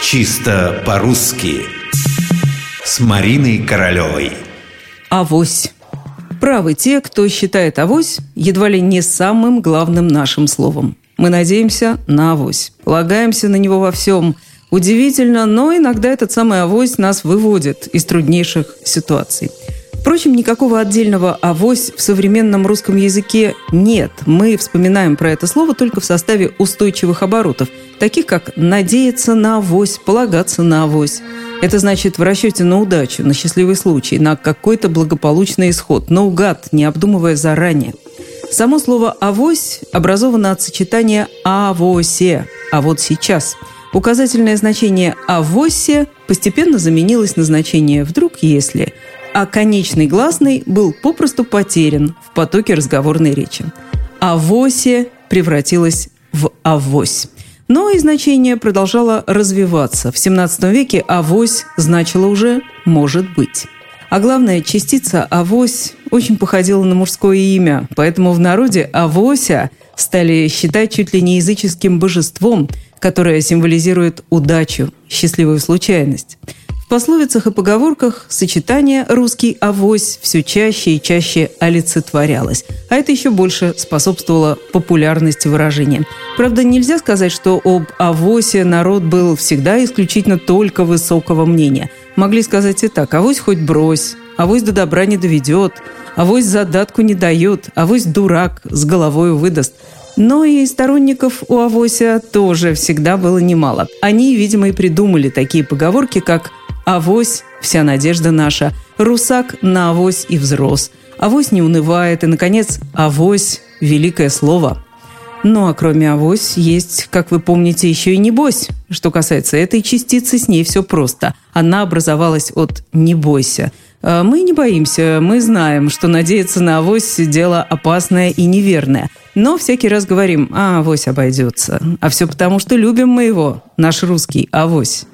Чисто по-русски. С Мариной Королевой. Авось. Правы те, кто считает авось едва ли не самым главным нашим словом. Мы надеемся на авось, полагаемся на него во всем. Удивительно, но иногда этот самый авось нас выводит из труднейших ситуаций – Впрочем, никакого отдельного «авось» в современном русском языке нет. Мы вспоминаем про это слово только в составе устойчивых оборотов, таких как «надеяться на авось», «полагаться на авось». Это значит в расчете на удачу, на счастливый случай, на какой-то благополучный исход, наугад, не обдумывая заранее. Само слово «авось» образовано от сочетания «авосе», а вот сейчас. Указательное значение «авосе» постепенно заменилось на значение «вдруг если», а конечный гласный был попросту потерян в потоке разговорной речи. «Авосе» превратилась в «авось». Но и значение продолжало развиваться. В XVII веке «авось» значило уже «может быть». А главное, частица «авось» очень походила на мужское имя, поэтому в народе «авося» стали считать чуть ли не языческим божеством, которое символизирует удачу, счастливую случайность. Пословицах и поговорках сочетание «русский авось» все чаще и чаще олицетворялось, а это еще больше способствовало популярности выражения. Правда, нельзя сказать, что об авосе народ был всегда исключительно только высокого мнения. Могли сказать и так «авось хоть брось», «авось до добра не доведет», «авось задатку не дает», «авось дурак с головой выдаст». Но и сторонников у авося тоже всегда было немало. Они, видимо, и придумали такие поговорки, как Авось – вся надежда наша. Русак на авось и взрос. Авось не унывает. И, наконец, авось – великое слово. Ну а кроме авось есть, как вы помните, еще и небось. Что касается этой частицы, с ней все просто. Она образовалась от «не бойся». А мы не боимся, мы знаем, что надеяться на авось – дело опасное и неверное. Но всякий раз говорим, а авось обойдется. А все потому, что любим мы его, наш русский авось.